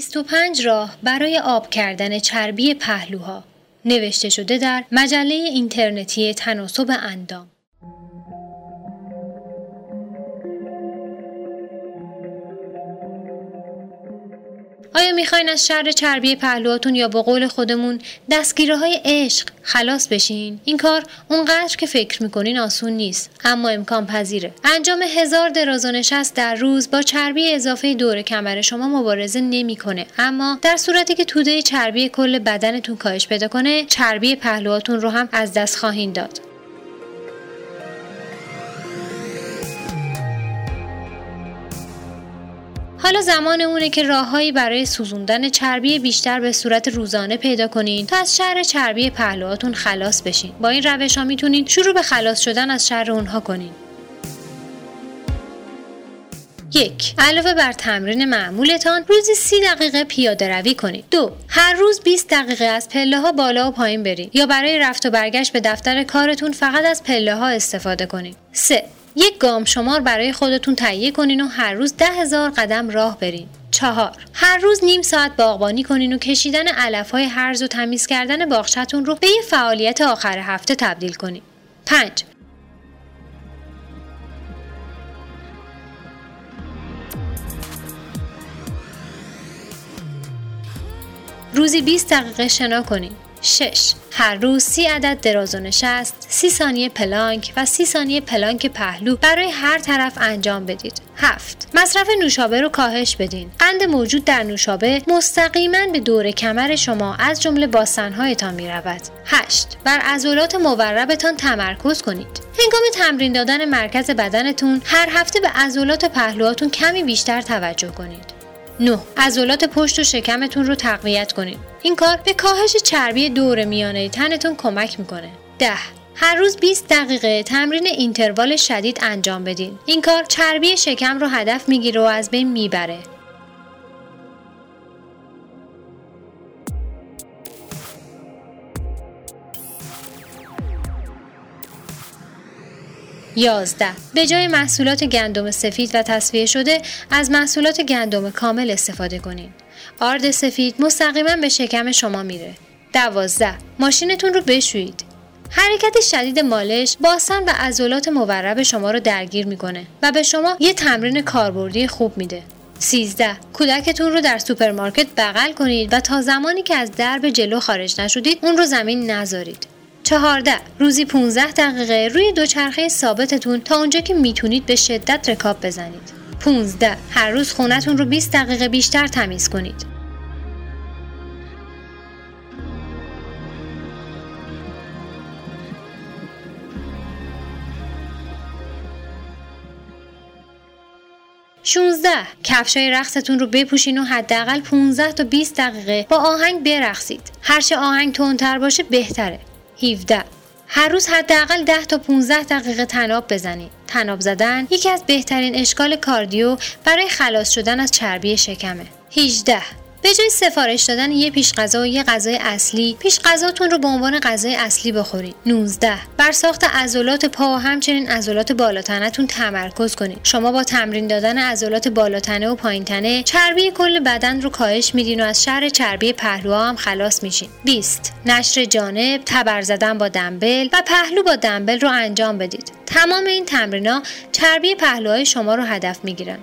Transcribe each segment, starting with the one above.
25 راه برای آب کردن چربی پهلوها. نوشته شده در مجله اینترنتی تناسب اندام. آیا می‌خواین از شر چربی پهلوهاتون یا به قول خودمون دستگیره های عشق خلاص بشین؟ این کار اونقدر که فکر می‌کنین آسون نیست اما امکان پذیره. انجام هزار دراز و نشست در روز با چربی اضافه دور کمر شما مبارزه نمی‌کنه. اما در صورتی که توده چربی کل بدنتون کاهش پیدا کنه چربی پهلوهاتون رو هم از دست خواهید داد. حالا زمان اونه که راههایی برای سوزوندن چربی بیشتر به صورت روزانه پیدا کنین تا از شر چربی پهلوهاتون خلاص بشین. با این روش ها می‌تونین شروع به خلاص شدن از شر اونها کنین. یک علاوه بر تمرین معمولتان روزی سی دقیقه پیاده روی کنید دو هر روز 20 دقیقه از پله ها بالا و پایین برید یا برای رفت و برگشت به دفتر کارتون فقط از پله ها استفاده کنید سه یک گام شمار برای خودتون تهیه کنین و هر روز ده هزار قدم راه برین. چهار هر روز نیم ساعت باغبانی کنین و کشیدن علف های هرز و تمیز کردن باغچتون رو به یه فعالیت آخر هفته تبدیل کنین. پنج روزی 20 دقیقه شنا کنین. 6. هر روز سی عدد دراز و نشست، سی ثانیه پلانک و سی ثانیه پلانک پهلو برای هر طرف انجام بدید. 7. مصرف نوشابه رو کاهش بدین. قند موجود در نوشابه مستقیما به دور کمر شما از جمله باسنهایتان می رود. 8. بر عضلات موربتان تمرکز کنید. هنگام تمرین دادن مرکز بدنتون هر هفته به عضلات پهلوهاتون کمی بیشتر توجه کنید. 9. عضلات پشت و شکمتون رو تقویت کنید. این کار به کاهش چربی دور میانه تنتون کمک می‌کنه. 10. هر روز 20 دقیقه تمرین اینتروال شدید انجام بدین. این کار چربی شکم رو هدف می‌گیره و از بین می‌بره. 11. به جای محصولات گندم سفید و تصفیه شده از محصولات گندم کامل استفاده کنید. آرد سفید مستقیما به شکم شما میره. 12. ماشینتون رو بشویید. حرکت شدید مالش باسن و عضلات مورب شما رو درگیر می‌کنه و به شما یه تمرین کاربردی خوب میده. 13. کودکتون رو در سوپرمارکت بغل کنید و تا زمانی که از درب جلو خارج نشدید اون رو زمین نذارید. چهارده روزی 15 دقیقه روی دوچرخه ثابتتون تا اونجا که می‌تونید به شدت رکاب بزنید. 15 هر روز خونتون رو 20 دقیقه بیشتر تمیز کنید. شونزده کفشای رقصتون رو بپوشین و حداقل 15 تا 20 دقیقه با آهنگ برقصید. هرچه آهنگ تندتر باشه بهتره. 17 هر روز حداقل 10 تا 15 دقیقه تناب بزنید. تناب زدن یکی از بهترین اشکال کاردیو برای خلاص شدن از چربی شکمه. 18 به جای سفارش دادن یه پیش غذا و یه غذای اصلی پیش غذاتون رو به عنوان غذای اصلی بخورید. 19 بر ساخت عضلات پا و همچنین عضلات بالاتنتون تمرکز کنید. شما با تمرین دادن عضلات بالاتنه و پایینتنه چربی کل بدن رو کاهش میدین و از شر چربی پهلوها هم خلاص میشین. 20 نشر جانب تبر زدن با دنبل و پهلو با دنبل رو انجام بدید. تمام این تمرینا چربی پهلوهای شما رو هدف می‌گیرن.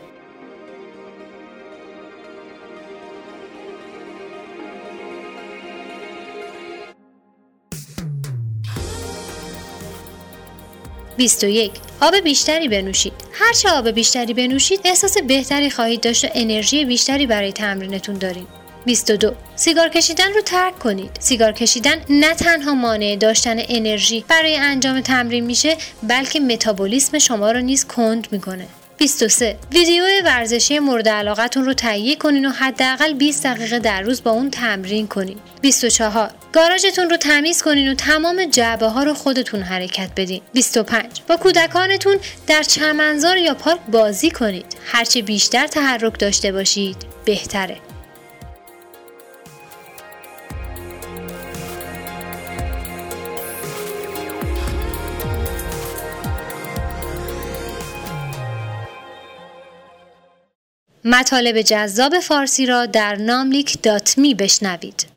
21 آب بیشتری بنوشید. هرچه آب بیشتری بنوشید احساس بهتری خواهید داشت و انرژی بیشتری برای تمرینتون داریم. 22 سیگار کشیدن رو ترک کنید. سیگار کشیدن نه تنها مانع داشتن انرژی برای انجام تمرین میشه بلکه متابولیسم شما رو نیز کند می‌کنه. 23 ویدیو ورزشی مورد علاقتون رو تهیه کنین و حداقل 20 دقیقه در روز با اون تمرین کنین. 24 گاراژتون رو تمیز کنین و تمام جعبه ها رو خودتون حرکت بدین. 25 با کودکانتون در چمنزار یا پارک بازی کنید. هرچه بیشتر تحرک داشته باشید بهتره. مطالب جذاب فارسی را در ناملیک دات می بشنوید.